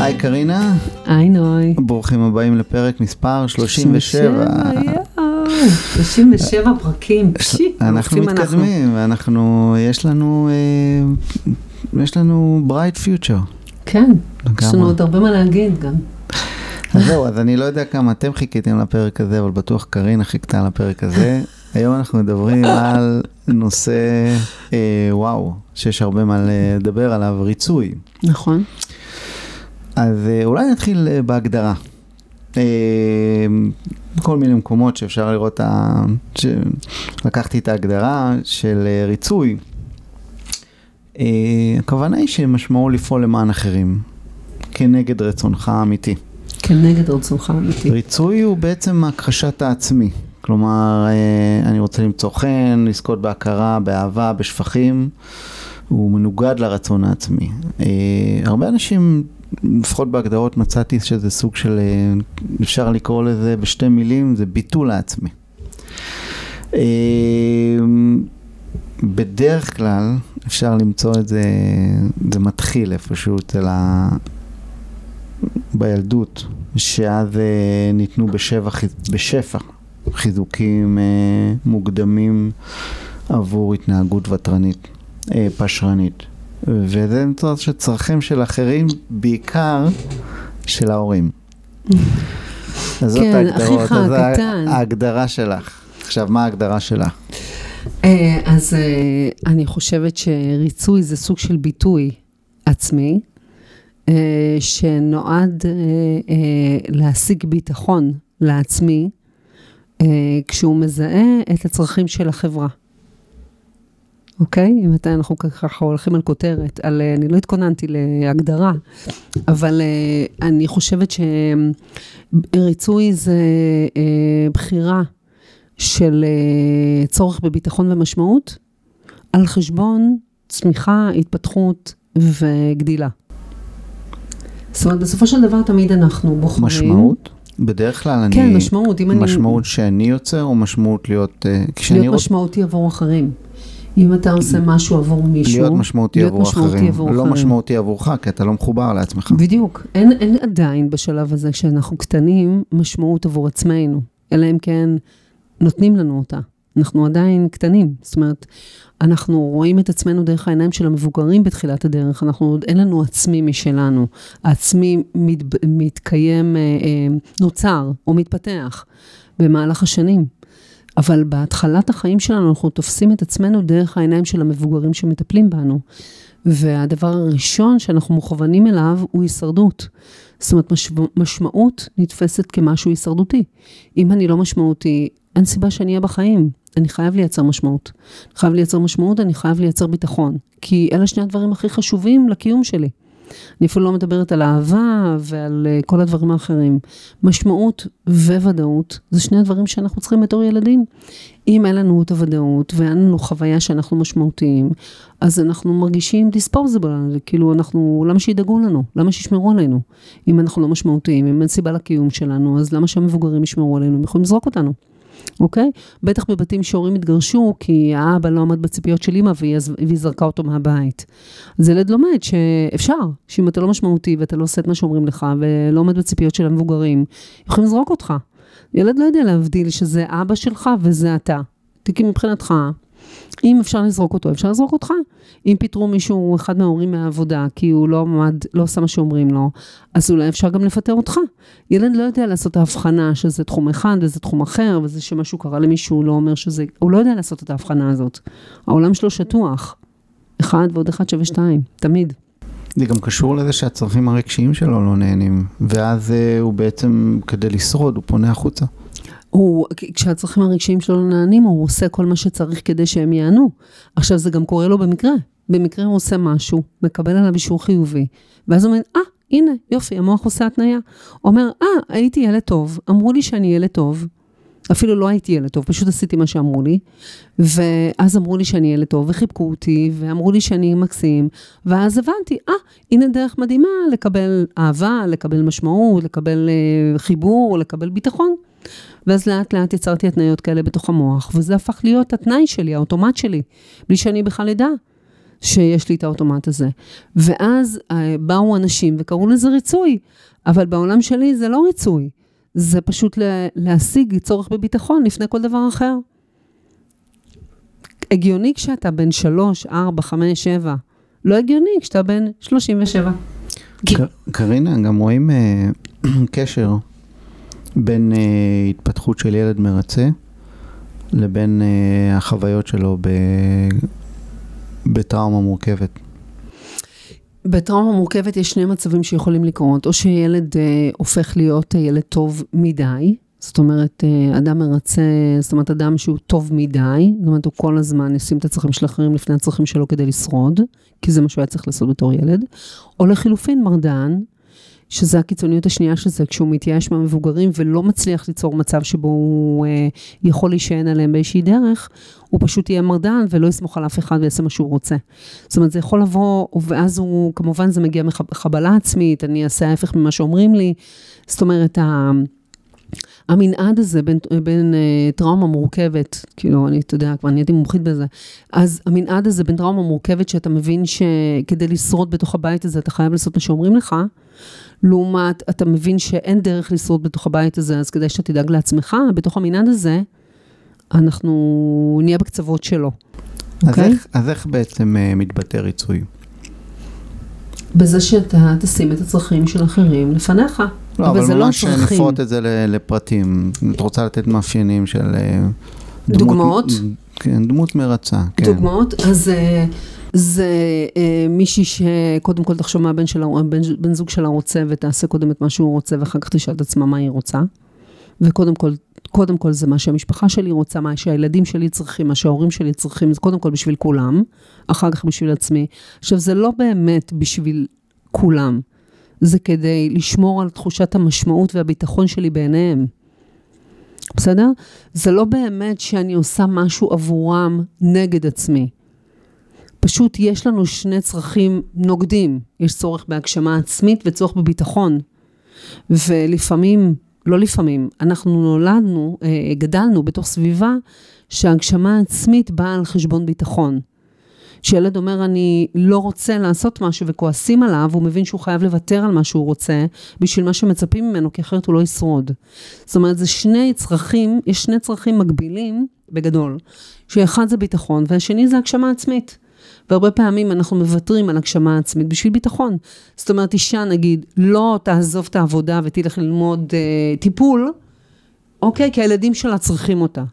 היי קרינה, היי נוי. ברוכים הבאים לפרק מספר 37. 37 פרקים. אנחנו מתקדמים, ואנחנו, יש לנו, אה, יש לנו bright future. כן, יש. לנו עוד הרבה מה להגיד גם. אז זהו, אז אני לא יודע כמה אתם חיכיתם לפרק הזה, אבל בטוח קרינה חיכתה לפרק הזה. היום אנחנו מדברים על נושא, אה, וואו, שיש הרבה מה לדבר עליו, ריצוי. נכון. אז אה, אולי נתחיל אה, בהגדרה. אה, כל מיני מקומות שאפשר לראות, ה... ש... לקחתי את ההגדרה של ריצוי. הכוונה היא שמשמעו לפעול למען אחרים, כנגד רצונך האמיתי. כנגד רצונך האמיתי. ריצוי הוא בעצם הכחשת העצמי. כלומר, אני רוצה למצוא חן, לזכות בהכרה, באהבה, בשפכים. הוא מנוגד לרצון העצמי. הרבה אנשים, לפחות בהגדרות מצאתי שזה סוג של, אה, אפשר לקרוא לזה בשתי מילים, זה ביטול העצמי. אה, בדרך כלל אפשר למצוא את זה, זה מתחיל איפשהו אצל ה... בילדות, שאז אה, ניתנו חיז- בשפע חיזוקים מוקדמים עבור התנהגות ותרנית, פשרנית. וזה נמצא שצרכים של אחרים, בעיקר של ההורים. אז זאת כן, ההגדרות, אז. ההגדרה שלך. עכשיו, מה ההגדרה שלך? אה, אז אה, אני חושבת שריצוי זה סוג של ביטוי עצמי, אה, שנועד להשיג ביטחון לעצמי, כשהוא מזהה את הצרכים של החברה. אוקיי? אם אתה, אנחנו ככה הולכים על כותרת, על, אה, אני לא התכוננתי להגדרה, אבל אה, אני חושבת שריצוי זה אה, בחירה של צורך בביטחון ומשמעות, על חשבון צמיחה, התפתחות וגדילה. זאת אומרת, בסופו של דבר תמיד אנחנו בוחרים... משמעות? בדרך כלל אני... כן, משמעות. אם אני... משמעות שאני יוצר או משמעות להיות... אה, כשאני להיות רוצה משמעותי עבור אחרים. אם אתה עושה משהו עבור מישהו... להיות משמעותי להיות עבור משמעותי אחרים. עבור לא אחרים. משמעותי עבורך, כי אתה לא מחובר לעצמך. בדיוק. אין, אין עדיין בשלב הזה, כשאנחנו קטנים, משמעות עבור עצמנו. אלא אם כן נותנים לנו אותה. אנחנו עדיין קטנים. זאת אומרת, אנחנו רואים את עצמנו דרך העיניים של המבוגרים בתחילת הדרך. אנחנו עוד אין לנו עצמי משלנו. העצמי מת, מתקיים, אה, אה, נוצר או מתפתח במהלך השנים. אבל בהתחלת החיים שלנו אנחנו תופסים את עצמנו דרך העיניים של המבוגרים שמטפלים בנו. והדבר הראשון שאנחנו מוכוונים אליו הוא הישרדות. זאת אומרת, משמע, משמעות נתפסת כמשהו הישרדותי. אם אני לא משמעותי, אין סיבה שאני אהיה בחיים. אני חייב לייצר משמעות. חייב לייצר משמעות, אני חייב לייצר ביטחון. כי אלה שני הדברים הכי חשובים לקיום שלי. אני אפילו לא מדברת על אהבה ועל אה, כל הדברים האחרים. משמעות וודאות, זה שני הדברים שאנחנו צריכים בתור ילדים. אם אין לנו את הוודאות ואין לנו חוויה שאנחנו משמעותיים, אז אנחנו מרגישים disposable, כאילו אנחנו, למה שידאגו לנו? למה שישמרו עלינו? אם אנחנו לא משמעותיים, אם אין סיבה לקיום שלנו, אז למה שהמבוגרים ישמרו עלינו? הם יכולים לזרוק אותנו. אוקיי? בטח בבתים שהורים התגרשו, כי האבא לא עמד בציפיות של אימא והיא, זרקה אותו מהבית. אז ילד לומד שאפשר, שאם אתה לא משמעותי ואתה לא עושה את מה שאומרים לך, ולא עומד בציפיות של המבוגרים, יכולים לזרוק אותך. ילד לא יודע להבדיל שזה אבא שלך וזה אתה. תיקים מבחינתך, אם אפשר לזרוק אותו, אפשר לזרוק אותך. אם פיטרו מישהו, אחד מההורים מהעבודה, כי הוא לא עמד, לא עשה מה שאומרים לו, אז אולי אפשר גם לפטר אותך. ילד לא יודע לעשות את ההבחנה שזה תחום אחד וזה תחום אחר, וזה שמשהו קרה למישהו לא אומר שזה, הוא לא יודע לעשות את ההבחנה הזאת. העולם שלו שטוח. אחד ועוד אחד שווה שתיים, תמיד. זה גם קשור לזה שהצרכים הרגשיים שלו לא נהנים, ואז אה, הוא בעצם, כדי לשרוד, הוא פונה החוצה. הוא, כשהצרכים הרגשיים שלו לא נענים, הוא עושה כל מה שצריך כדי שהם יענו. עכשיו, זה גם קורה לו במקרה. במקרה הוא עושה משהו, מקבל עליו אישור חיובי, ואז הוא אומר, אה, הנה, יופי, המוח עושה התניה. אומר, אה, הייתי ילד טוב, אמרו לי שאני ילד טוב. אפילו לא הייתי ילד טוב, פשוט עשיתי מה שאמרו לי. ואז אמרו לי שאני ילד טוב, וחיבקו אותי, ואמרו לי שאני מקסים. ואז הבנתי, אה, הנה דרך מדהימה לקבל אהבה, לקבל משמעות, לקבל אה, חיבור, לקבל ביטחון. ואז לאט לאט יצרתי התניות כאלה בתוך המוח, וזה הפך להיות התנאי שלי, האוטומט שלי, בלי שאני בכלל אדע. שיש לי את האוטומט הזה. ואז אה, באו אנשים וקראו לזה ריצוי, אבל בעולם שלי זה לא ריצוי, זה פשוט להשיג צורך בביטחון לפני כל דבר אחר. הגיוני כשאתה בן 3, 4, 5, 7. לא הגיוני כשאתה בן 37. קרינה, גם רואים uh, קשר בין uh, התפתחות של ילד מרצה לבין uh, החוויות שלו ב... בטראומה מורכבת. בטראומה מורכבת יש שני מצבים שיכולים לקרות, או שילד uh, הופך להיות uh, ילד טוב מדי, זאת אומרת, אה, אדם מרצה, זאת אומרת, אדם שהוא טוב מדי, זאת אומרת, הוא כל הזמן ישים את הצרכים של אחרים לפני הצרכים שלו כדי לשרוד, כי זה מה שהוא היה צריך לעשות בתור ילד, או לחילופין מרדן, שזה הקיצוניות השנייה של זה, כשהוא מתייאש מהמבוגרים ולא מצליח ליצור מצב שבו הוא אה, יכול להישען עליהם באיזושהי דרך, הוא פשוט יהיה מרדן ולא יסמוך על אף אחד ויעשה מה שהוא רוצה. זאת אומרת, זה יכול לבוא, ואז הוא, כמובן זה מגיע מחבלה עצמית, אני אעשה ההפך ממה שאומרים לי. זאת אומרת, ה... המנעד הזה בין, בין uh, טראומה מורכבת, כאילו, אני, אתה יודע, כבר נהייתי מומחית בזה, אז המנעד הזה בין טראומה מורכבת, שאתה מבין שכדי לשרוד בתוך הבית הזה, אתה חייב לעשות מה שאומרים לך, לעומת, אתה מבין שאין דרך לשרוד בתוך הבית הזה, אז כדי שאתה תדאג לעצמך, בתוך המנעד הזה, אנחנו נהיה בקצוות שלו. אז, okay? אוקיי? איך, אז איך בעצם uh, מתבטא ריצוי? בזה שאתה תשים את הצרכים של אחרים לפניך. לא, אבל, אבל לא ממש נפרוט את זה לפרטים. את רוצה לתת מאפיינים של... אה, דוגמאות? כן, דמות מרצה, כן. דוגמאות? אז אה, זה אה, מישהי שקודם כל תחשוב מה הבן, שלה, בן, בן זוג שלה רוצה ותעשה קודם את מה שהוא רוצה ואחר כך תשאל את עצמה מה היא רוצה. וקודם כל, קודם כל זה מה שהמשפחה שלי רוצה, מה שהילדים שלי צריכים, מה שההורים שלי צריכים, זה קודם כל בשביל כולם, אחר כך בשביל עצמי. עכשיו, זה לא באמת בשביל כולם. זה כדי לשמור על תחושת המשמעות והביטחון שלי בעיניהם. בסדר? זה לא באמת שאני עושה משהו עבורם נגד עצמי. פשוט יש לנו שני צרכים נוגדים. יש צורך בהגשמה עצמית וצורך בביטחון. ולפעמים, לא לפעמים, אנחנו נולדנו, אה, גדלנו בתוך סביבה שהגשמה עצמית באה על חשבון ביטחון. כשילד אומר, אני לא רוצה לעשות משהו וכועסים עליו, הוא מבין שהוא חייב לוותר על מה שהוא רוצה בשביל מה שמצפים ממנו, כי אחרת הוא לא ישרוד. זאת אומרת, זה שני צרכים, יש שני צרכים מקבילים, בגדול, שאחד זה ביטחון והשני זה הגשמה עצמית. והרבה פעמים אנחנו מוותרים על הגשמה עצמית בשביל ביטחון. זאת אומרת, אישה נגיד, לא תעזוב את העבודה ותלך ללמוד אה, טיפול, אוקיי? כי הילדים שלה צריכים אותה,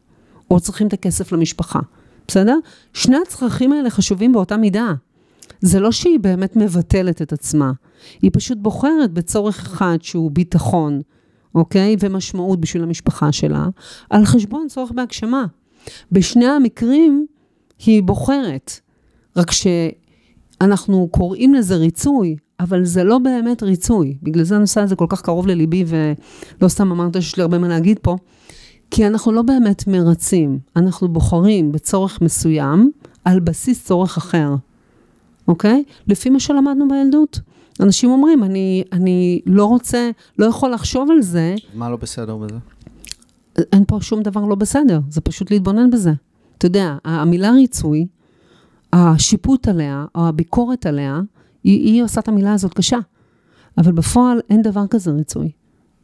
או צריכים את הכסף למשפחה. בסדר? שני הצרכים האלה חשובים באותה מידה. זה לא שהיא באמת מבטלת את עצמה, היא פשוט בוחרת בצורך אחד שהוא ביטחון, אוקיי? ומשמעות בשביל המשפחה שלה, על חשבון צורך בהגשמה. בשני המקרים היא בוחרת, רק שאנחנו קוראים לזה ריצוי, אבל זה לא באמת ריצוי. בגלל זה הנושא הזה כל כך קרוב לליבי, ולא סתם אמרת שיש לי הרבה מה להגיד פה. כי אנחנו לא באמת מרצים, אנחנו בוחרים בצורך מסוים על בסיס צורך אחר, אוקיי? לפי מה שלמדנו בילדות. אנשים אומרים, אני, אני לא רוצה, לא יכול לחשוב על זה. מה לא בסדר בזה? אין פה שום דבר לא בסדר, זה פשוט להתבונן בזה. אתה יודע, המילה ריצוי, השיפוט עליה, או הביקורת עליה, היא, היא עושה את המילה הזאת קשה. אבל בפועל אין דבר כזה ריצוי.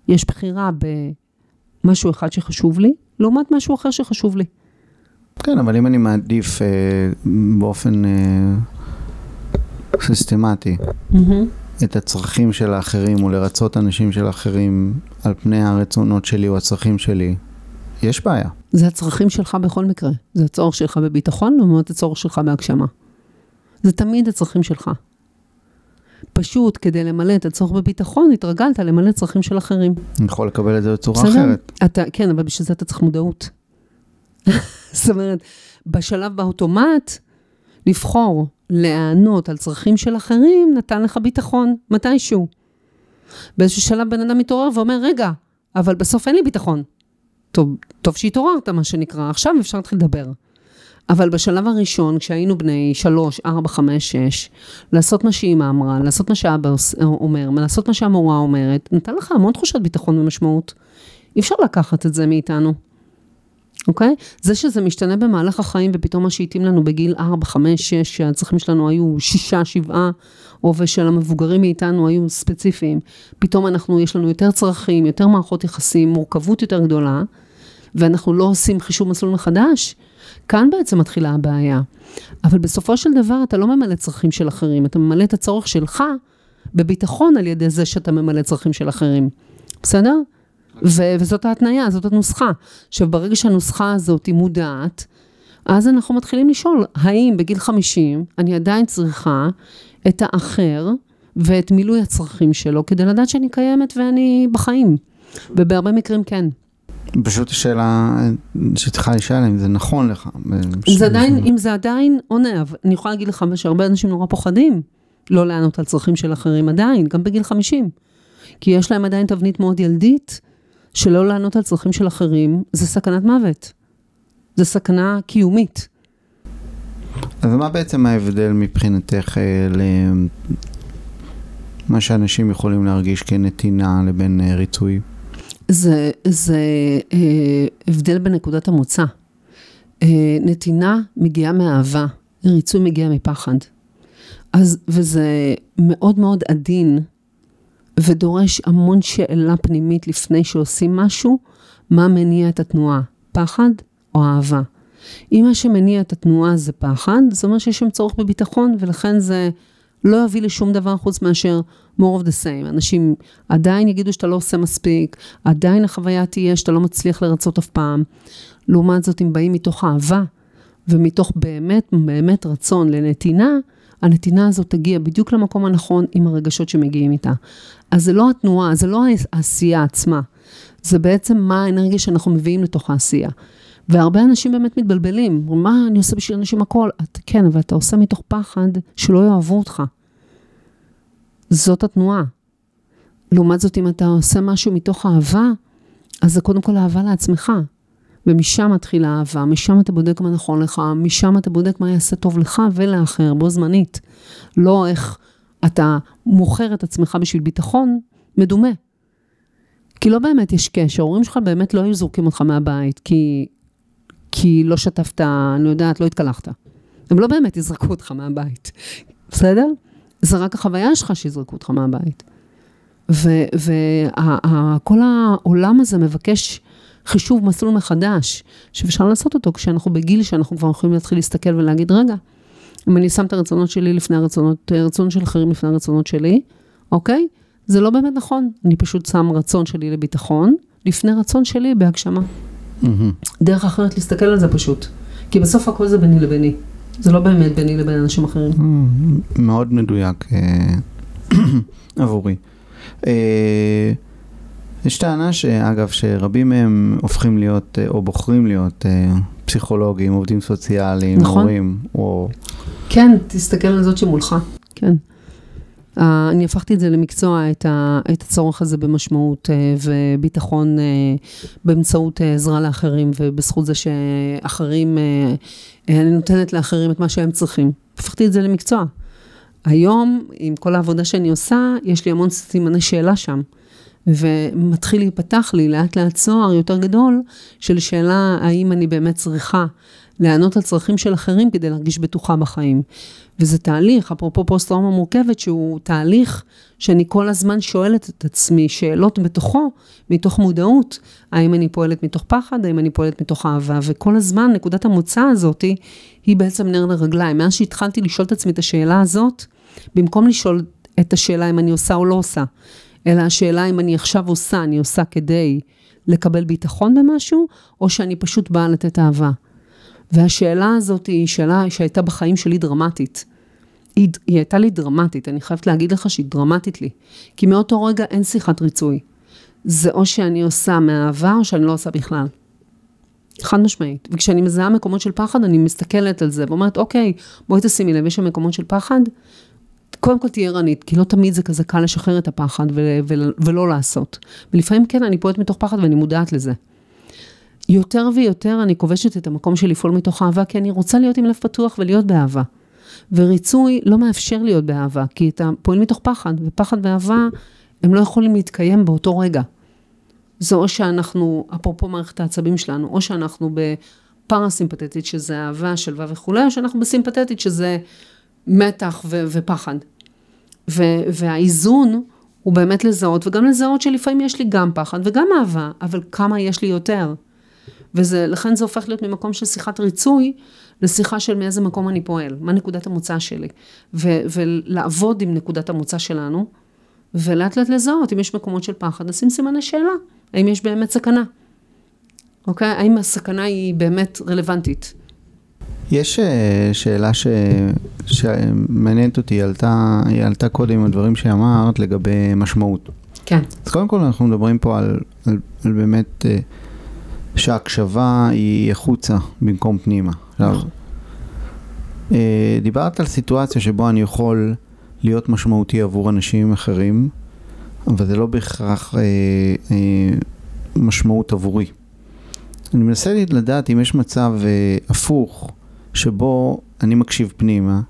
יש בחירה ב... משהו אחד שחשוב לי, לעומת משהו אחר שחשוב לי. כן, אבל אם אני מעדיף אה, באופן אה, סיסטמטי mm-hmm. את הצרכים של האחרים או לרצות אנשים של האחרים על פני הרצונות שלי או הצרכים שלי, יש בעיה. זה הצרכים שלך בכל מקרה. זה הצורך שלך בביטחון לעומת הצורך שלך בהגשמה. זה תמיד הצרכים שלך. פשוט כדי למלא את הצורך בביטחון, התרגלת למלא צרכים של אחרים. אני יכול לקבל את זה בצורה בסדר? אחרת. אתה, כן, אבל בשביל זה אתה צריך מודעות. זאת אומרת, בשלב באוטומט, לבחור להיענות על צרכים של אחרים, נתן לך ביטחון, מתישהו. באיזשהו שלב בן אדם מתעורר ואומר, רגע, אבל בסוף אין לי ביטחון. טוב, טוב שהתעוררת, מה שנקרא, עכשיו אפשר להתחיל לדבר. אבל בשלב הראשון, כשהיינו בני שלוש, ארבע, חמש, שש, לעשות מה שאימא אמרה, לעשות מה שאבא אומר, לעשות מה שהמורה אומרת, נתן לך המון תחושת ביטחון ומשמעות. אי אפשר לקחת את זה מאיתנו. אוקיי? זה שזה משתנה במהלך החיים ופתאום מה שהתאים לנו בגיל 4, 5, 6, שהצרכים שלנו היו 6, 7, או ושל המבוגרים מאיתנו היו ספציפיים, פתאום אנחנו, יש לנו יותר צרכים, יותר מערכות יחסים, מורכבות יותר גדולה, ואנחנו לא עושים חישוב מסלול מחדש, כאן בעצם מתחילה הבעיה. אבל בסופו של דבר אתה לא ממלא צרכים של אחרים, אתה ממלא את הצורך שלך בביטחון על ידי זה שאתה ממלא צרכים של אחרים. בסדר? ו- וזאת ההתניה, זאת הנוסחה. עכשיו, ברגע שהנוסחה הזאת היא מודעת, אז אנחנו מתחילים לשאול, האם בגיל 50 אני עדיין צריכה את האחר ואת מילוי הצרכים שלו כדי לדעת שאני קיימת ואני בחיים? ובהרבה מקרים כן. פשוט השאלה שצריכה לשאול אם זה נכון לך. זה עדיין, אם זה עדיין עונה, אני יכולה להגיד לך שהרבה אנשים נורא פוחדים לא לענות על צרכים של אחרים עדיין, גם בגיל 50. כי יש להם עדיין תבנית מאוד ילדית, שלא לענות על צרכים של אחרים, זה סכנת מוות. זה סכנה קיומית. אז מה בעצם ההבדל מבחינתך אה, למה שאנשים יכולים להרגיש כנתינה לבין אה, ריצוי? זה, זה אה, הבדל בנקודת המוצא. אה, נתינה מגיעה מאהבה, ריצוי מגיע מפחד. אז, וזה מאוד מאוד עדין ודורש המון שאלה פנימית לפני שעושים משהו, מה מניע את התנועה, פחד או אהבה. אם מה שמניע את התנועה זה פחד, זה אומר שיש שם צורך בביטחון, ולכן זה לא יביא לשום דבר חוץ מאשר more of the same. אנשים עדיין יגידו שאתה לא עושה מספיק, עדיין החוויה תהיה שאתה לא מצליח לרצות אף פעם. לעומת זאת, אם באים מתוך אהבה, ומתוך באמת, באמת רצון לנתינה, הנתינה הזאת תגיע בדיוק למקום הנכון עם הרגשות שמגיעים איתה. אז זה לא התנועה, זה לא העשייה עצמה, זה בעצם מה האנרגיה שאנחנו מביאים לתוך העשייה. והרבה אנשים באמת מתבלבלים, מה אני עושה בשביל אנשים הכל? את, כן, אבל אתה עושה מתוך פחד שלא יאהבו אותך. זאת התנועה. לעומת זאת, אם אתה עושה משהו מתוך אהבה, אז זה קודם כל אהבה לעצמך. ומשם מתחילה האהבה, משם אתה בודק מה נכון לך, משם אתה בודק מה יעשה טוב לך ולאחר, בו זמנית. לא איך אתה מוכר את עצמך בשביל ביטחון, מדומה. כי לא באמת יש קשר, ההורים שלך באמת לא היו זורקים אותך מהבית, כי, כי לא שטפת, אני יודעת, לא התקלחת. הם לא באמת יזרקו אותך מהבית, בסדר? זה רק החוויה שלך שיזרקו אותך מהבית. וכל העולם הזה מבקש חישוב מסלול מחדש, שאפשר לעשות אותו כשאנחנו בגיל שאנחנו כבר יכולים להתחיל להסתכל ולהגיד, רגע, אם אני שם את הרצונות שלי לפני הרצונות, רצון של אחרים לפני הרצונות שלי, אוקיי? זה לא באמת נכון, אני פשוט שם רצון שלי לביטחון, לפני רצון שלי בהגשמה. Mm-hmm. דרך אחרת להסתכל על זה פשוט, כי בסוף הכל זה ביני לביני, זה לא באמת ביני לבין אנשים אחרים. Mm-hmm. מאוד מדויק אה, עבורי. אה, יש טענה שאגב, שרבים מהם הופכים להיות, אה, או בוחרים להיות פסיכולוגים, עובדים סוציאליים, נכון. מורים, או... כן, תסתכל על זאת שמולך, כן. Uh, אני הפכתי את זה למקצוע, את, ה, את הצורך הזה במשמעות uh, וביטחון uh, באמצעות uh, עזרה לאחרים, ובזכות זה שאחרים, uh, אני נותנת לאחרים את מה שהם צריכים. הפכתי את זה למקצוע. היום, עם כל העבודה שאני עושה, יש לי המון סימני שאלה שם. ומתחיל להיפתח לי לאט לאט צוהר יותר גדול של שאלה האם אני באמת צריכה לענות על צרכים של אחרים כדי להרגיש בטוחה בחיים. וזה תהליך, אפרופו פוסט-טראומה מורכבת, שהוא תהליך שאני כל הזמן שואלת את עצמי שאלות בתוכו, מתוך מודעות, האם אני פועלת מתוך פחד, האם אני פועלת מתוך אהבה, וכל הזמן נקודת המוצא הזאת היא בעצם נר לרגליים. מאז שהתחלתי לשאול את עצמי את השאלה הזאת, במקום לשאול את השאלה אם אני עושה או לא עושה, אלא השאלה אם אני עכשיו עושה, אני עושה כדי לקבל ביטחון במשהו, או שאני פשוט באה לתת אהבה. והשאלה הזאת היא שאלה שהייתה בחיים שלי דרמטית. היא, היא הייתה לי דרמטית, אני חייבת להגיד לך שהיא דרמטית לי. כי מאותו רגע אין שיחת ריצוי. זה או שאני עושה מאהבה או שאני לא עושה בכלל. חד משמעית. וכשאני מזהה מקומות של פחד, אני מסתכלת על זה ואומרת, אוקיי, בואי תשימי לב, יש שם מקומות של פחד, קודם כל תהיה ערנית, כי לא תמיד זה כזה קל לשחרר את הפחד ו- ו- ולא לעשות. ולפעמים כן, אני פועלת מתוך פחד ואני מודעת לזה. יותר ויותר אני כובשת את המקום של לפעול מתוך אהבה, כי אני רוצה להיות עם לב פתוח ולהיות באהבה. וריצוי לא מאפשר להיות באהבה, כי אתה פועל מתוך פחד, ופחד ואהבה, הם לא יכולים להתקיים באותו רגע. זה או שאנחנו, אפרופו מערכת העצבים שלנו, או שאנחנו בפרסימפטית, שזה אהבה, שלווה וכולי, או שאנחנו בסימפטטית, שזה מתח ו- ופחד. ו- והאיזון הוא באמת לזהות, וגם לזהות שלפעמים יש לי גם פחד וגם אהבה, אבל כמה יש לי יותר. ולכן זה הופך להיות ממקום של שיחת ריצוי, לשיחה של מאיזה מקום אני פועל, מה נקודת המוצא שלי. ו- ולעבוד עם נקודת המוצא שלנו, ולאט לאט לזהות, אם יש מקומות של פחד, לשים סימני שאלה, האם יש באמת סכנה. אוקיי? האם הסכנה היא באמת רלוונטית. יש אה, שאלה ש... שמעניינת אותי, היא עלתה, היא עלתה קודם עם הדברים שאמרת לגבי משמעות. כן. אז קודם כל אנחנו מדברים פה על, על, על באמת אה, שההקשבה היא החוצה במקום פנימה. עכשיו, נכון. אה, דיברת על סיטואציה שבו אני יכול להיות משמעותי עבור אנשים אחרים, אבל זה לא בהכרח אה, אה, משמעות עבורי. אני מנסה לדעת אם יש מצב אה, הפוך, שבו אני מקשיב פנימה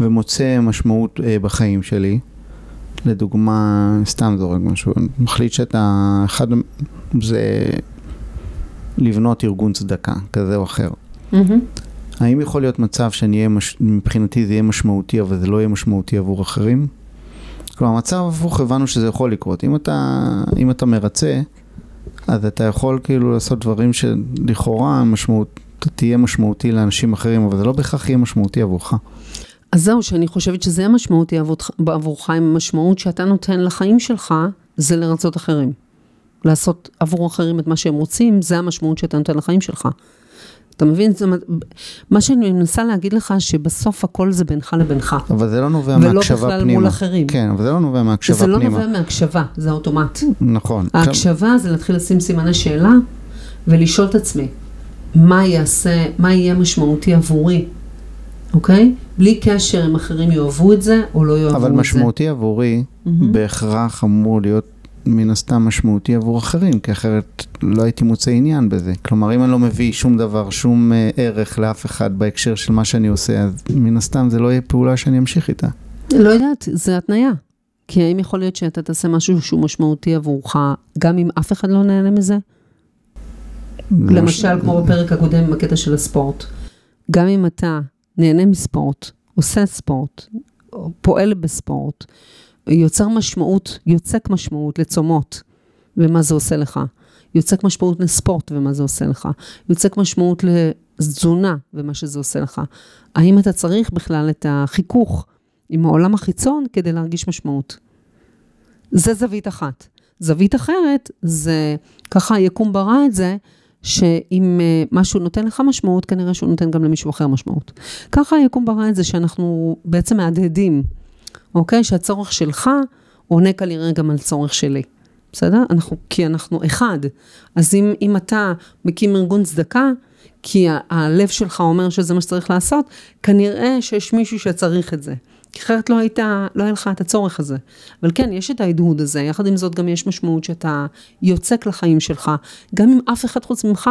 ומוצא משמעות אה, בחיים שלי. לדוגמה, סתם זורק משהו, מחליט שאתה, אחד זה לבנות ארגון צדקה כזה או אחר. Mm-hmm. האם יכול להיות מצב שמבחינתי זה יהיה משמעותי, אבל זה לא יהיה משמעותי עבור אחרים? כלומר, מצב הפוך, הבנו שזה יכול לקרות. אם אתה, אם אתה מרצה, אז אתה יכול כאילו לעשות דברים שלכאורה משמעות, תהיה משמעותי לאנשים אחרים, אבל זה לא בהכרח יהיה משמעותי עבורך. אז זהו, שאני חושבת שזה יהיה משמעותי עבורך, עבורך, עם המשמעות שאתה נותן לחיים שלך, זה לרצות אחרים. לעשות עבור אחרים את מה שהם רוצים, זה המשמעות שאתה נותן לחיים שלך. אתה מבין? זה, מה שאני מנסה להגיד לך, שבסוף הכל זה בינך לבינך. אבל זה לא נובע מהקשבה פנימה. ולא בכלל מול אחרים. כן, אבל זה לא נובע מהקשבה פנימה. זה לא נובע מהקשבה, זה אוטומט. נכון. ההקשבה זה להתחיל לשים סימני שאלה, ולשאול את עצמי, מה יעשה, מה יהיה משמעותי עבורי, אוקיי? בלי קשר אם אחרים יאהבו את זה או לא יאהבו את זה. אבל משמעותי עבורי. בהכרח אמור להיות מן הסתם משמעותי עבור אחרים, כי אחרת לא הייתי מוצא עניין בזה. כלומר, אם אני לא מביא שום דבר, שום uh, ערך לאף אחד בהקשר של מה שאני עושה, אז מן הסתם זה לא יהיה פעולה שאני אמשיך איתה. לא יודעת, זה התניה. כי האם יכול להיות שאתה תעשה משהו שהוא משמעותי עבורך, גם אם אף אחד לא נהנה מזה? למשל, כמו בפרק הקודם עם הקטע של הספורט. גם אם אתה נהנה מספורט, עושה ספורט, פועל בספורט, יוצר משמעות, יוצק משמעות לצומות ומה זה עושה לך. יוצק משמעות לספורט ומה זה עושה לך. יוצק משמעות לתזונה ומה שזה עושה לך. האם אתה צריך בכלל את החיכוך עם העולם החיצון כדי להרגיש משמעות? זה זווית אחת. זווית אחרת זה, ככה היקום ברא את זה, שאם אה, משהו נותן לך משמעות, כנראה שהוא נותן גם למישהו אחר משמעות. ככה היקום ברא את זה שאנחנו בעצם מהדהדים. אוקיי? שהצורך שלך עונה כנראה גם על צורך שלי. בסדר? אנחנו, כי אנחנו אחד. אז אם, אם אתה מקים ארגון צדקה, כי הלב שלך אומר שזה מה שצריך לעשות, כנראה שיש מישהו שצריך את זה. כי אחרת לא היית, לא היה לך את הצורך הזה. אבל כן, יש את ההדהוד הזה, יחד עם זאת גם יש משמעות שאתה יוצק לחיים שלך, גם אם אף אחד חוץ ממך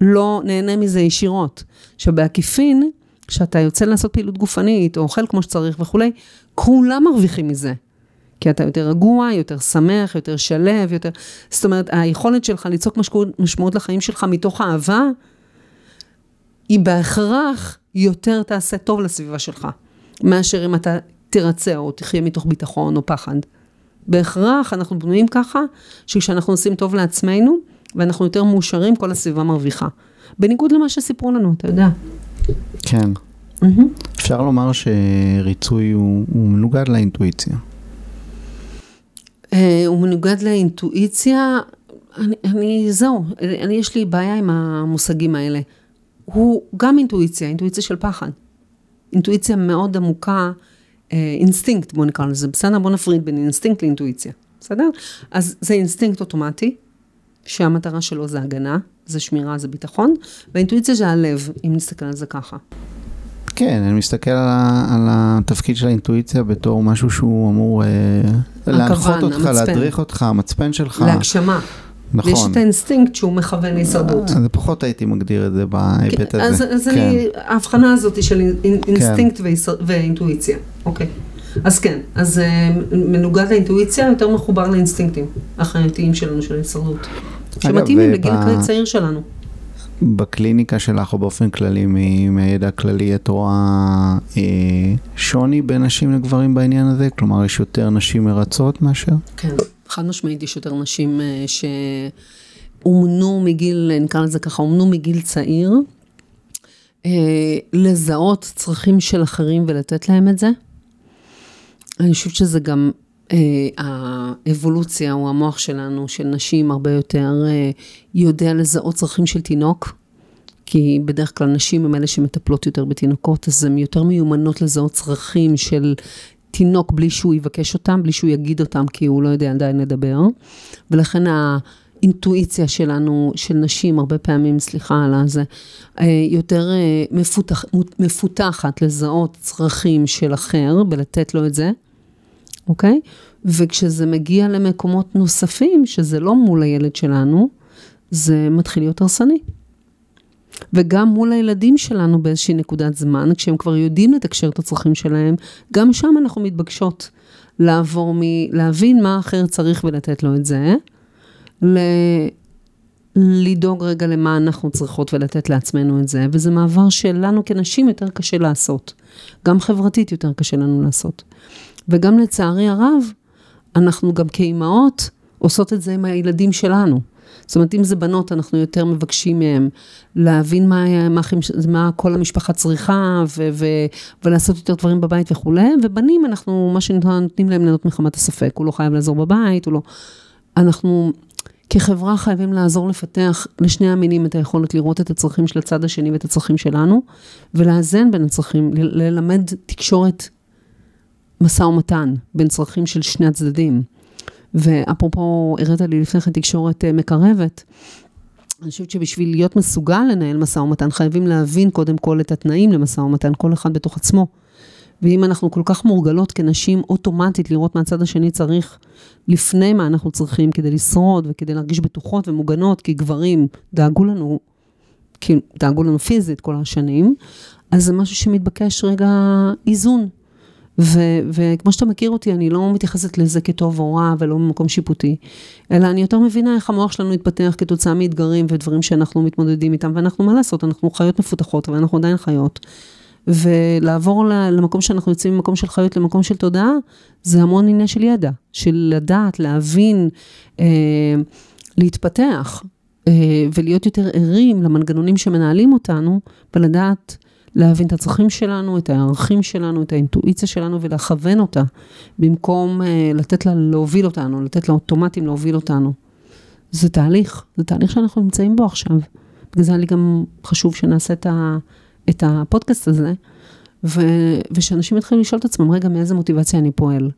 לא נהנה מזה ישירות. עכשיו בעקיפין, כשאתה יוצא לעשות פעילות גופנית, או אוכל כמו שצריך וכולי, כולם מרוויחים מזה. כי אתה יותר רגוע, יותר שמח, יותר שלב, יותר... זאת אומרת, היכולת שלך ליצוק משמעות, לחיים שלך מתוך אהבה, היא בהכרח יותר תעשה טוב לסביבה שלך, מאשר אם אתה תרצה או תחיה מתוך ביטחון או פחד. בהכרח אנחנו בנויים ככה, שכשאנחנו עושים טוב לעצמנו, ואנחנו יותר מאושרים, כל הסביבה מרוויחה. בניגוד למה שסיפרו לנו, אתה יודע. כן. Mm-hmm. אפשר לומר שריצוי הוא, הוא מנוגד לאינטואיציה. אה, הוא מנוגד לאינטואיציה, אני, אני, זהו, אני, יש לי בעיה עם המושגים האלה. הוא גם אינטואיציה, אינטואיציה של פחד. אינטואיציה מאוד עמוקה, אה, אינסטינקט בוא נקרא לזה, בסדר? בוא נפריד בין אינסטינקט לאינטואיציה, בסדר? אז זה אינסטינקט אוטומטי, שהמטרה שלו זה הגנה, זה שמירה, זה ביטחון, והאינטואיציה זה הלב, אם נסתכל על זה ככה. כן, אני מסתכל על, ה, על התפקיד של האינטואיציה בתור משהו שהוא אמור אה, להנחות אותך, המצפן. להדריך אותך, המצפן שלך. להגשמה. נכון. יש את האינסטינקט שהוא מכוון להישרדות. אז פחות הייתי מגדיר את זה בהיבט כן, הזה. אז, אז כן. אני, ההבחנה הזאת של אינסטינקט כן. ואינטואיציה, אוקיי. אז כן, אז אה, מנוגד לאינטואיציה, יותר מחובר לאינסטינקטים החייתיים שלנו, של ההישרדות. שמתאימים לגיל הצעיר שלנו. בקליניקה שלך או באופן כללי, מהידע הכללי, את רואה אה, שוני בין נשים לגברים בעניין הזה? כלומר, יש יותר נשים מרצות מאשר? כן, חד משמעית יש יותר נשים אה, שאומנו מגיל, נקרא לזה ככה, אומנו מגיל צעיר, אה, לזהות צרכים של אחרים ולתת להם את זה. אני חושבת שזה גם האבולוציה או המוח שלנו, של נשים, הרבה יותר אה, יודע לזהות צרכים של תינוק. כי בדרך כלל נשים הן אלה שמטפלות יותר בתינוקות, אז הן יותר מיומנות לזהות צרכים של תינוק בלי שהוא יבקש אותם, בלי שהוא יגיד אותם, כי הוא לא יודע עדיין לדבר. ולכן האינטואיציה שלנו, של נשים, הרבה פעמים, סליחה על הזה, אה, יותר אה, מפותח, מפותחת לזהות צרכים של אחר, ולתת לו את זה, אוקיי? וכשזה מגיע למקומות נוספים, שזה לא מול הילד שלנו, זה מתחיל להיות הרסני. וגם מול הילדים שלנו באיזושהי נקודת זמן, כשהם כבר יודעים לתקשר את הצרכים שלהם, גם שם אנחנו מתבקשות לעבור מ... להבין מה האחר צריך ולתת לו את זה, ל... לדאוג רגע למה אנחנו צריכות ולתת לעצמנו את זה, וזה מעבר שלנו כנשים יותר קשה לעשות. גם חברתית יותר קשה לנו לעשות. וגם לצערי הרב, אנחנו גם כאימהות עושות את זה עם הילדים שלנו. זאת אומרת, אם זה בנות, אנחנו יותר מבקשים מהם להבין מה, מה, מה כל המשפחה צריכה ו, ו, ולעשות יותר דברים בבית וכולי, ובנים, אנחנו, מה שנותנים להם ליהנות מחמת הספק, הוא לא חייב לעזור בבית, הוא לא... אנחנו כחברה חייבים לעזור לפתח לשני המינים את היכולת לראות את הצרכים של הצד השני ואת הצרכים שלנו, ולאזן בין הצרכים, ל- ללמד תקשורת משא ומתן בין צרכים של שני הצדדים. ואפרופו, הראת לי לפני כן תקשורת אה, מקרבת, אני חושבת שבשביל להיות מסוגל לנהל משא ומתן, חייבים להבין קודם כל את התנאים למשא ומתן, כל אחד בתוך עצמו. ואם אנחנו כל כך מורגלות כנשים אוטומטית לראות מהצד השני צריך לפני מה אנחנו צריכים כדי לשרוד וכדי להרגיש בטוחות ומוגנות, כי גברים דאגו לנו, כי דאגו לנו פיזית כל השנים, אז זה משהו שמתבקש רגע איזון. ו- וכמו שאתה מכיר אותי, אני לא מתייחסת לזה כטוב או רע ולא ממקום שיפוטי, אלא אני יותר מבינה איך המוח שלנו התפתח כתוצאה מאתגרים ודברים שאנחנו מתמודדים איתם, ואנחנו, מה לעשות, אנחנו חיות מפותחות, ואנחנו עדיין חיות. ולעבור למקום שאנחנו יוצאים ממקום של חיות למקום של תודעה, זה המון עניין של ידע, של לדעת, להבין, אה, להתפתח, אה, ולהיות יותר ערים למנגנונים שמנהלים אותנו, ולדעת להבין את הצרכים שלנו, את הערכים שלנו, את האינטואיציה שלנו, ולכוון אותה, במקום אה, לתת לה להוביל אותנו, לתת לה אוטומטים להוביל אותנו. זה תהליך, זה תהליך שאנחנו נמצאים בו עכשיו. בגלל זה היה לי גם חשוב שנעשה את ה... את הפודקאסט הזה, ו, ושאנשים יתחילו לשאול את עצמם, רגע, מאיזה מוטיבציה אני פועל?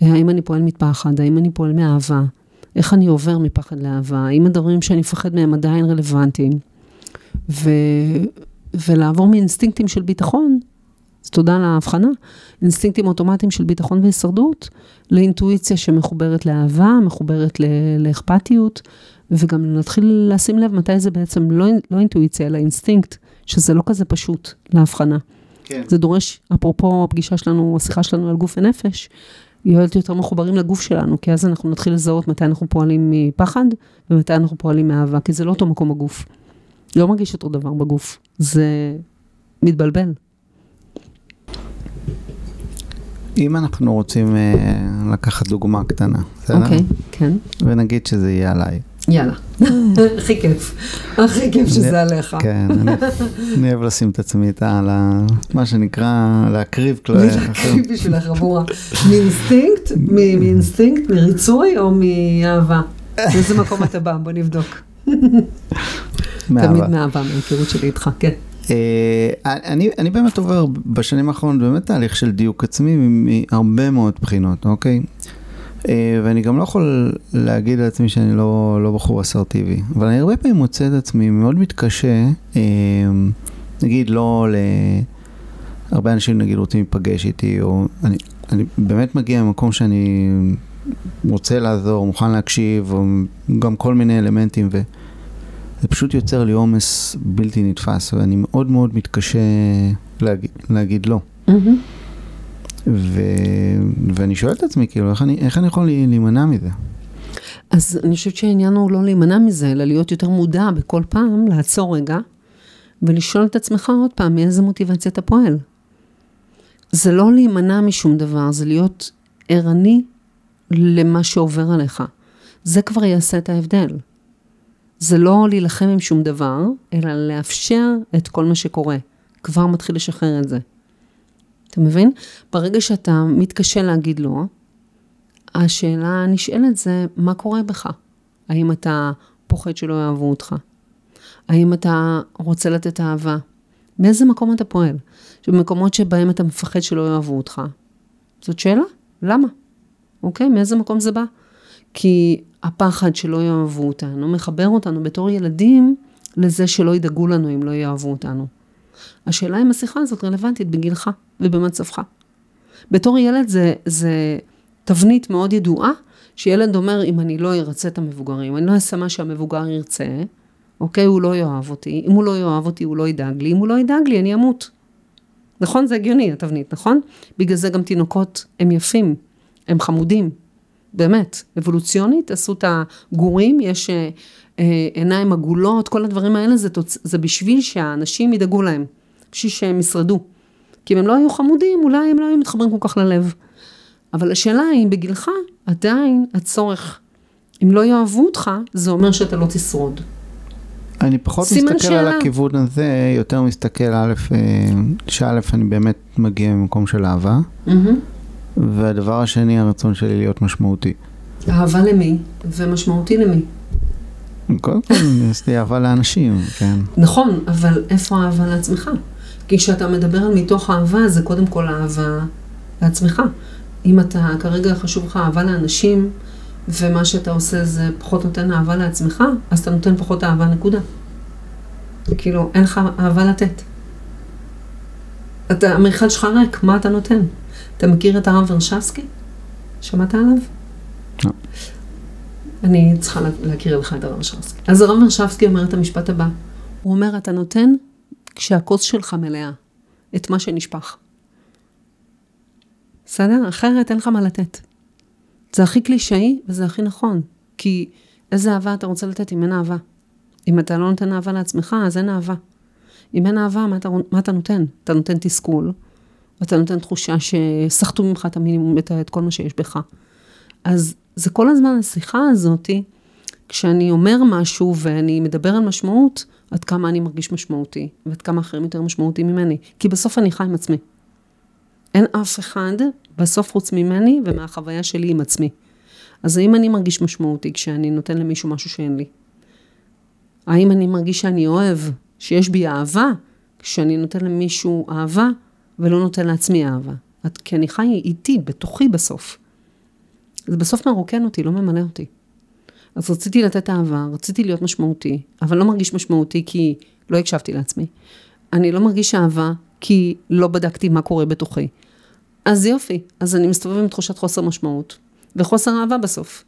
האם אני פועל מפחד? האם אני פועל מאהבה? איך אני עובר מפחד לאהבה? האם הדברים שאני מפחד מהם עדיין רלוונטיים? ו, ולעבור מאינסטינקטים של ביטחון, אז תודה על ההבחנה, אינסטינקטים אוטומטיים של ביטחון והישרדות, לאינטואיציה שמחוברת לאהבה, מחוברת לאכפתיות, וגם להתחיל לשים לב מתי זה בעצם לא, לא אינטואיציה, אלא אינסטינקט, שזה לא כזה פשוט להבחנה. כן. זה דורש, אפרופו הפגישה שלנו, השיחה שלנו על גוף ונפש, להיות יותר מחוברים לגוף שלנו, כי אז אנחנו נתחיל לזהות מתי אנחנו פועלים מפחד, ומתי אנחנו פועלים מאהבה, כי זה לא אותו מקום בגוף. לא מרגיש אותו דבר בגוף, זה מתבלבל. אם אנחנו רוצים uh, לקחת דוגמה קטנה, בסדר? אוקיי, okay, כן. ונגיד שזה יהיה עליי. יאללה, הכי כיף, הכי כיף שזה עליך. כן, אני אוהב לשים את עצמי על מה שנקרא להקריב. להקריב בשבילך עבורה. מאינסטינקט, מאינסטינקט, מריצוי או מאהבה? באיזה מקום אתה בא? בוא נבדוק. תמיד מאהבה, מההיכרות שלי איתך, כן. אני, אני באמת עובר בשנים האחרונות באמת תהליך של דיוק עצמי מהרבה מאוד בחינות, אוקיי? ואני גם לא יכול להגיד לעצמי שאני לא, לא בחור אסרטיבי, אבל אני הרבה פעמים מוצא את עצמי מאוד מתקשה, נגיד לא ל... הרבה אנשים נגיד רוצים להיפגש איתי, או אני, אני באמת מגיע ממקום שאני רוצה לעזור, מוכן להקשיב, או גם כל מיני אלמנטים, וזה פשוט יוצר לי עומס בלתי נתפס, ואני מאוד מאוד מתקשה להגיד, להגיד לא. Mm-hmm. ו... ואני שואל את עצמי, כאילו, איך אני, איך אני יכול להימנע מזה? אז אני חושבת שהעניין הוא לא להימנע מזה, אלא להיות יותר מודע בכל פעם, לעצור רגע, ולשאול את עצמך עוד פעם, מאיזה מוטיבציה אתה פועל. זה לא להימנע משום דבר, זה להיות ערני למה שעובר עליך. זה כבר יעשה את ההבדל. זה לא להילחם עם שום דבר, אלא לאפשר את כל מה שקורה. כבר מתחיל לשחרר את זה. אתה מבין? ברגע שאתה מתקשה להגיד לא, השאלה הנשאלת זה, מה קורה בך? האם אתה פוחד שלא יאהבו אותך? האם אתה רוצה לתת אהבה? מאיזה מקום אתה פועל? שבמקומות שבהם אתה מפחד שלא יאהבו אותך. זאת שאלה, למה? אוקיי? מאיזה מקום זה בא? כי הפחד שלא יאהבו אותנו מחבר אותנו בתור ילדים לזה שלא ידאגו לנו אם לא יאהבו אותנו. השאלה אם השיחה הזאת רלוונטית בגילך ובמצבך. בתור ילד זה, זה תבנית מאוד ידועה, שילד אומר, אם אני לא ארצה את המבוגרים, אני לא אעשה מה שהמבוגר ירצה, אוקיי, הוא לא יאהב אותי, אם הוא לא יאהב אותי, הוא לא ידאג לי, אם הוא לא ידאג לי, אני אמות. נכון? זה הגיוני, התבנית, נכון? בגלל זה גם תינוקות הם יפים, הם חמודים, באמת. אבולוציונית, עשו את הגורים, יש אה, אה, עיניים עגולות, כל הדברים האלה, זה, תוצ... זה בשביל שהאנשים ידאגו להם, בשביל שהם ישרדו. כי אם הם לא היו חמודים, אולי הם לא היו מתחברים כל כך ללב. אבל השאלה היא, בגילך, עדיין הצורך, אם לא יאהבו אותך, זה אומר שאתה לא תשרוד. אני פחות מסתכל שאלה. על הכיוון הזה, יותר מסתכל, א', אה, שא', אני באמת מגיע ממקום של אהבה, mm-hmm. והדבר השני, הרצון שלי להיות משמעותי. אהבה למי? ומשמעותי למי? קודם כל, יש לי אהבה לאנשים, כן. נכון, אבל איפה האהבה לעצמך? כי כשאתה מדבר על מתוך אהבה, זה קודם כל אהבה לעצמך. אם אתה, כרגע חשוב לך אהבה לאנשים, ומה שאתה עושה זה פחות נותן אהבה לעצמך, אז אתה נותן פחות אהבה, נקודה. כאילו, אין לך אהבה לתת. אתה, המרחד שלך ריק, מה אתה נותן? אתה מכיר את הרב ורשבסקי? שמעת עליו? לא. אני צריכה להכיר לך את הרב ורשבסקי. אז הרב ורשבסקי אומר את המשפט הבא. הוא אומר, אתה נותן כשהכוס שלך מלאה, את מה שנשפך. בסדר? אחרת אין לך מה לתת. זה הכי קלישאי וזה הכי נכון. כי איזה אהבה אתה רוצה לתת אם אין אהבה? אם אתה לא נותן אהבה לעצמך, אז אין אהבה. אם אין אהבה, מה אתה, מה אתה נותן? אתה נותן תסכול, ואתה נותן תחושה שסחטו ממך את המינימום, את, את כל מה שיש בך. אז זה כל הזמן השיחה הזאתי, כשאני אומר משהו ואני מדבר על משמעות, עד כמה אני מרגיש משמעותי, ועד כמה אחרים יותר משמעותיים ממני. כי בסוף אני חי עם עצמי. אין אף אחד בסוף חוץ ממני ומהחוויה שלי עם עצמי. אז האם אני מרגיש משמעותי כשאני נותן למישהו משהו שאין לי? האם אני מרגיש שאני אוהב, שיש בי אהבה, כשאני נותן למישהו אהבה ולא נותן לעצמי אהבה? כי אני חי איתי, בתוכי בסוף. זה בסוף מרוקן אותי, לא ממלא אותי. אז רציתי לתת אהבה, רציתי להיות משמעותי, אבל לא מרגיש משמעותי כי לא הקשבתי לעצמי. אני לא מרגיש אהבה כי לא בדקתי מה קורה בתוכי. אז יופי, אז אני מסתובב עם תחושת חוסר משמעות, וחוסר אהבה בסוף.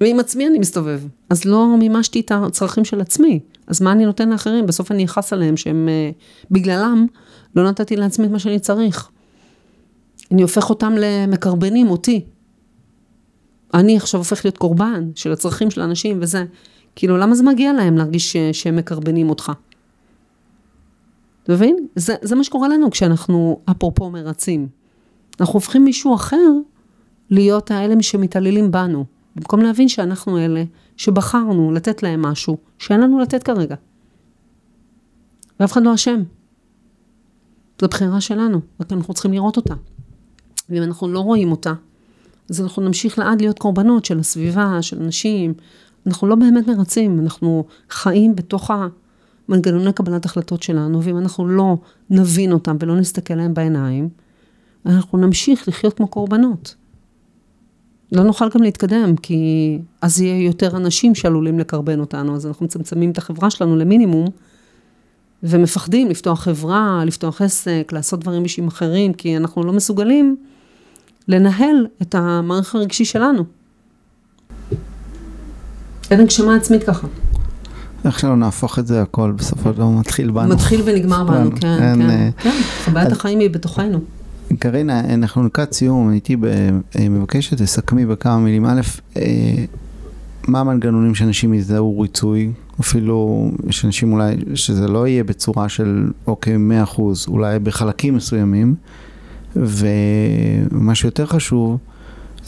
ועם עצמי אני מסתובב, אז לא מימשתי את הצרכים של עצמי, אז מה אני נותן לאחרים? בסוף אני אכעס עליהם שהם, uh, בגללם, לא נתתי לעצמי את מה שאני צריך. אני הופך אותם למקרבנים, אותי. אני עכשיו הופך להיות קורבן של הצרכים של האנשים וזה. כאילו, למה זה מגיע להם להרגיש ש- שהם מקרבנים אותך? אתה מבין? זה, זה מה שקורה לנו כשאנחנו, אפרופו, מרצים. אנחנו הופכים מישהו אחר להיות האלה שמתעללים בנו, במקום להבין שאנחנו אלה שבחרנו לתת להם משהו שאין לנו לתת כרגע. ואף אחד לא אשם. זו בחירה שלנו, רק אנחנו צריכים לראות אותה. ואם אנחנו לא רואים אותה, אז אנחנו נמשיך לעד להיות קורבנות של הסביבה, של אנשים. אנחנו לא באמת מרצים, אנחנו חיים בתוך המנגנוני קבלת החלטות שלנו, ואם אנחנו לא נבין אותם ולא נסתכל להם בעיניים, אנחנו נמשיך לחיות כמו קורבנות. לא נוכל גם להתקדם, כי אז יהיה יותר אנשים שעלולים לקרבן אותנו, אז אנחנו מצמצמים את החברה שלנו למינימום, ומפחדים לפתוח חברה, לפתוח עסק, לעשות דברים אישיים אחרים, כי אנחנו לא מסוגלים לנהל את המערך הרגשי שלנו. אין הגשמה עצמית ככה. איך שלא נהפוך את זה הכל בסופו של דבר מתחיל בנו. מתחיל ונגמר בנו, כן, כן. אה, כן, חוויית החיים היא בתוכנו. קרינה, אנחנו לקראת סיום, הייתי אה, מבקש שתסכמי בכמה מילים. א', אה, מה המנגנונים שאנשים יזהו ריצוי? אפילו יש אנשים אולי שזה לא יהיה בצורה של אוקיי 100%, אולי בחלקים מסוימים. ומה שיותר חשוב,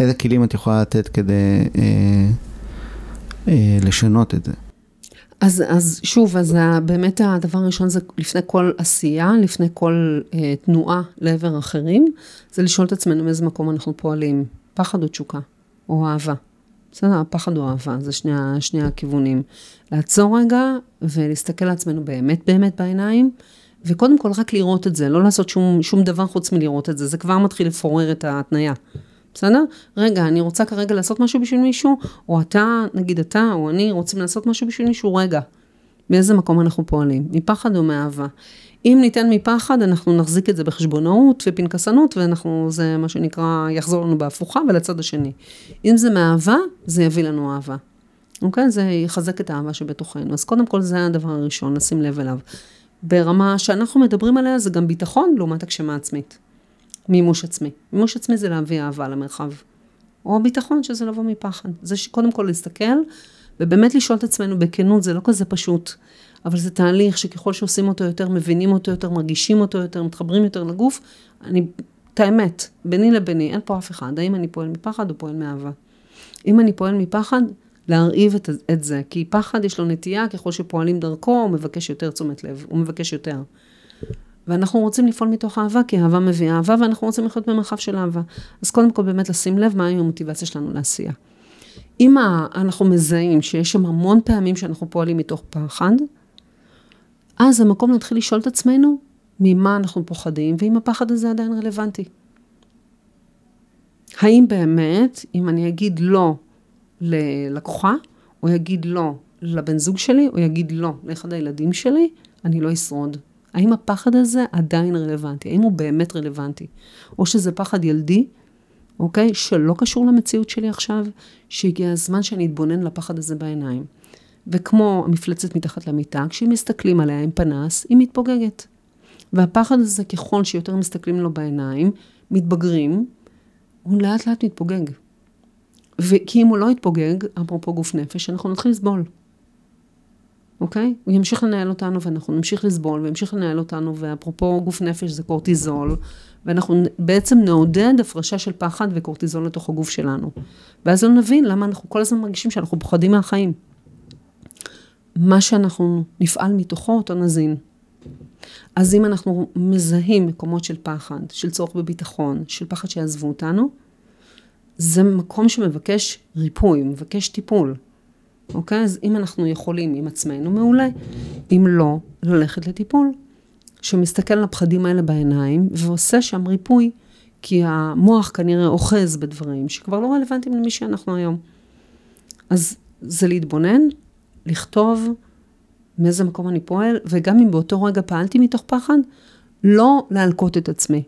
איזה כלים את יכולה לתת כדי אה, אה, לשנות את זה? אז, אז שוב, אז באמת הדבר הראשון זה לפני כל עשייה, לפני כל אה, תנועה לעבר אחרים, זה לשאול את עצמנו מאיזה מקום אנחנו פועלים, פחד או תשוקה, או אהבה. בסדר, הפחד או אהבה, זה שני, שני הכיוונים. לעצור רגע ולהסתכל לעצמנו באמת באמת בעיניים, וקודם כל רק לראות את זה, לא לעשות שום, שום דבר חוץ מלראות את זה, זה כבר מתחיל לפורר את ההתניה. בסדר? רגע, אני רוצה כרגע לעשות משהו בשביל מישהו, או אתה, נגיד אתה או אני, רוצים לעשות משהו בשביל מישהו, רגע. מאיזה מקום אנחנו פועלים? מפחד או מאהבה? אם ניתן מפחד, אנחנו נחזיק את זה בחשבונאות ופנקסנות, ואנחנו, זה מה שנקרא, יחזור לנו בהפוכה ולצד השני. אם זה מאהבה, זה יביא לנו אהבה. אוקיי? זה יחזק את האהבה שבתוכנו. אז קודם כל זה הדבר הראשון, לשים לב אליו. ברמה שאנחנו מדברים עליה, זה גם ביטחון לעומת הגשמה עצמית. מימוש עצמי. מימוש עצמי זה להביא אהבה למרחב. או ביטחון, שזה לבוא מפחד. זה קודם כל להסתכל, ובאמת לשאול את עצמנו בכנות, זה לא כזה פשוט, אבל זה תהליך שככל שעושים אותו יותר, מבינים אותו יותר, מרגישים אותו יותר, מתחברים יותר לגוף, אני, את האמת, ביני לביני, אין פה אף אחד, האם אני פועל מפחד או פועל מאהבה. אם אני פועל מפחד, להרעיב את, את זה, כי פחד יש לו נטייה, ככל שפועלים דרכו, הוא מבקש יותר תשומת לב, הוא מבקש יותר. ואנחנו רוצים לפעול מתוך אהבה, כי אהבה מביאה אהבה, ואנחנו רוצים לחיות במרחב של אהבה. אז קודם כל באמת לשים לב מהי המוטיבציה שלנו לעשייה. אם אנחנו מזהים שיש שם המון פעמים שאנחנו פועלים מתוך פחד, אז המקום להתחיל לשאול את עצמנו ממה אנחנו פוחדים, ואם הפחד הזה עדיין רלוונטי. האם באמת, אם אני אגיד לא ללקוחה, או יגיד לא לבן זוג שלי, או יגיד לא לאחד הילדים שלי, אני לא אשרוד. האם הפחד הזה עדיין רלוונטי? האם הוא באמת רלוונטי? או שזה פחד ילדי, אוקיי? שלא קשור למציאות שלי עכשיו, שהגיע הזמן שאני אתבונן לפחד הזה בעיניים. וכמו המפלצת מתחת למיטה, כשאם מסתכלים עליה עם פנס, היא מתפוגגת. והפחד הזה, ככל שיותר מסתכלים לו בעיניים, מתבגרים, הוא לאט לאט מתפוגג. כי אם הוא לא יתפוגג, אפרופו גוף נפש, אנחנו נתחיל לסבול. אוקיי? הוא ימשיך לנהל אותנו ואנחנו נמשיך לסבול וימשיך לנהל אותנו, ואפרופו גוף נפש זה קורטיזול, ואנחנו בעצם נעודד הפרשה של פחד וקורטיזול לתוך הגוף שלנו. ואז לא נבין למה אנחנו כל הזמן מרגישים שאנחנו פוחדים מהחיים. מה שאנחנו נפעל מתוכו, אותו נזין. אז אם אנחנו מזהים מקומות של פחד, של צורך בביטחון, של פחד שיעזבו אותנו, זה מקום שמבקש ריפוי, מבקש טיפול. אוקיי? אז אם אנחנו יכולים עם עצמנו, מעולה. אם לא, ללכת לטיפול, שמסתכל על הפחדים האלה בעיניים ועושה שם ריפוי, כי המוח כנראה אוחז בדברים שכבר לא רלוונטיים למי שאנחנו היום. אז זה להתבונן, לכתוב מאיזה מקום אני פועל, וגם אם באותו רגע פעלתי מתוך פחד, לא להלקות את עצמי.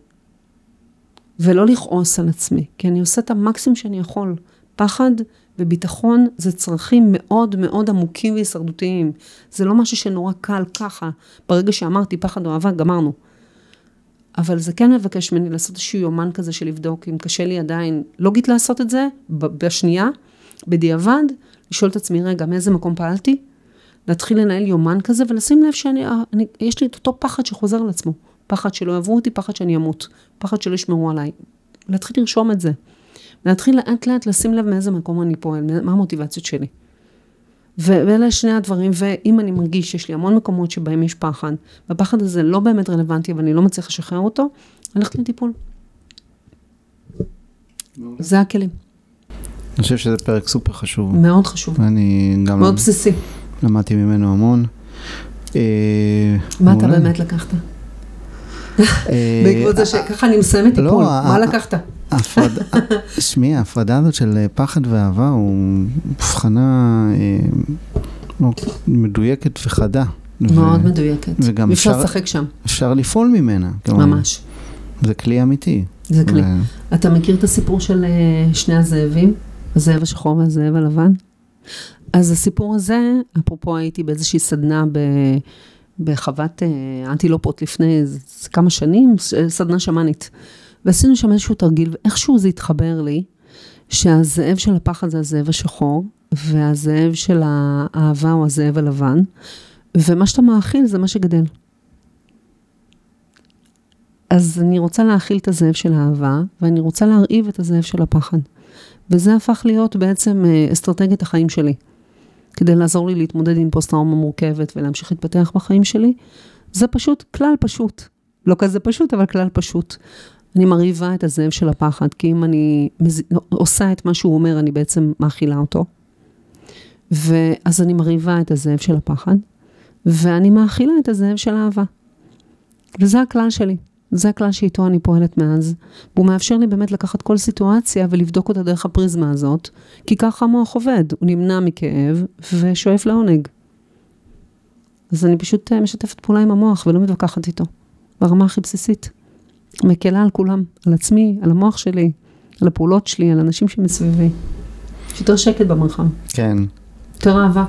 ולא לכעוס על עצמי, כי אני עושה את המקסימום שאני יכול. פחד וביטחון זה צרכים מאוד מאוד עמוקים והישרדותיים. זה לא משהו שנורא קל ככה. ברגע שאמרתי פחד או אהבה, גמרנו. אבל זה כן מבקש ממני לעשות איזשהו יומן כזה של לבדוק, אם קשה לי עדיין לוגית לעשות את זה, בשנייה, בדיעבד, לשאול את עצמי, רגע, מאיזה מקום פעלתי? להתחיל לנהל יומן כזה ולשים לב שאני, אני, יש לי את אותו פחד שחוזר על עצמו. פחד שלא יעברו אותי, פחד שאני אמות, פחד שלא ישמרו עליי. להתחיל לרשום את זה. להתחיל לאט לאט לשים לב מאיזה מקום אני פועל, מה המוטיבציות שלי. ואלה שני הדברים, ואם אני מרגיש שיש לי המון מקומות שבהם יש פחד, והפחד הזה לא באמת רלוונטי, אבל אני לא מצליח לשחרר אותו, הלכת לטיפול. זה הכלים. אני חושב שזה פרק סופר חשוב. מאוד חשוב. אני גם... מאוד בסיסי. למדתי ממנו המון. מה אתה באמת לקחת? בעקבות זה שככה אני מסיימת טיפול, מה לקחת? שמי, ההפרדה הזאת של פחד ואהבה הוא הבחנה מדויקת וחדה. מאוד מדויקת. וגם אפשר לשחק שם. אפשר לפעול ממנה. ממש. זה כלי אמיתי. זה כלי. אתה מכיר את הסיפור של שני הזאבים? הזאב השחור והזאב הלבן? אז הסיפור הזה, אפרופו הייתי באיזושהי סדנה ב... בחוות אנטילופות לפני כמה שנים, סדנה שמאנית. ועשינו שם איזשהו תרגיל, ואיכשהו זה התחבר לי, שהזאב של הפחד זה הזאב השחור, והזאב של האהבה הוא הזאב הלבן, ומה שאתה מאכיל זה מה שגדל. אז אני רוצה להאכיל את הזאב של האהבה, ואני רוצה להרעיב את הזאב של הפחד. וזה הפך להיות בעצם אה, אסטרטגיית החיים שלי. כדי לעזור לי להתמודד עם פוסט-טראומה מורכבת ולהמשיך להתפתח בחיים שלי, זה פשוט כלל פשוט. לא כזה פשוט, אבל כלל פשוט. אני מרהיבה את הזאב של הפחד, כי אם אני מז... עושה את מה שהוא אומר, אני בעצם מאכילה אותו. ואז אני מרהיבה את הזאב של הפחד, ואני מאכילה את הזאב של האהבה. וזה הכלל שלי. זה הכלל שאיתו אני פועלת מאז, והוא מאפשר לי באמת לקחת כל סיטואציה ולבדוק אותה דרך הפריזמה הזאת, כי ככה המוח עובד, הוא נמנע מכאב ושואף לעונג. אז אני פשוט אה, משתפת פעולה עם המוח ולא מתווכחת איתו, ברמה הכי בסיסית. מקלה על כולם, על עצמי, על המוח שלי, על הפעולות שלי, על אנשים שמסביבי. יש יותר שקט במרחב. כן. יותר אהבה.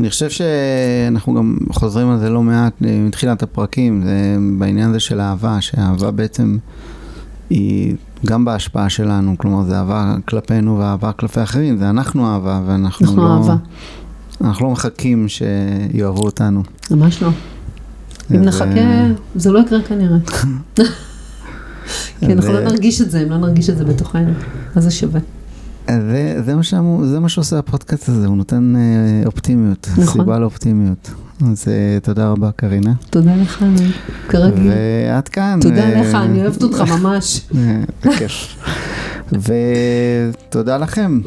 אני חושב שאנחנו גם חוזרים על זה לא מעט אה, מתחילת הפרקים, זה בעניין הזה של אהבה, שאהבה בעצם היא גם בהשפעה שלנו, כלומר זה אהבה כלפינו ואהבה כלפי אחרים, זה אנחנו אהבה ואנחנו אנחנו לא... אהבה. אנחנו לא מחכים שיאהבו אותנו. ממש לא. אם נחכה, אה, זה לא יקרה כנראה. כי אנחנו לא נרגיש את זה, אם לא נרגיש את זה בתוכנו. אז זה שווה. זה, זה, מה שאמו, זה מה שעושה הפודקאסט הזה, הוא נותן אה, אופטימיות, נכון. סיבה לאופטימיות. אז אה, תודה רבה קרינה. תודה לך. כרגיל. ועד כאן. תודה אה, לך, אני אוהבת אותך ממש. אה, בכיף. ותודה לכם.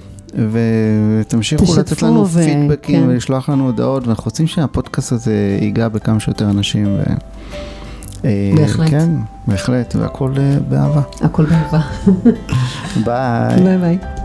ותמשיכו לתת לנו ו- פידבקים כן. ולשלוח לנו הודעות, ואנחנו רוצים שהפודקאסט הזה ייגע בכמה שיותר אנשים. ו... אה, בהחלט. כן, בהחלט, והכל אה, באהבה. הכל באהבה. ביי. ביי ביי.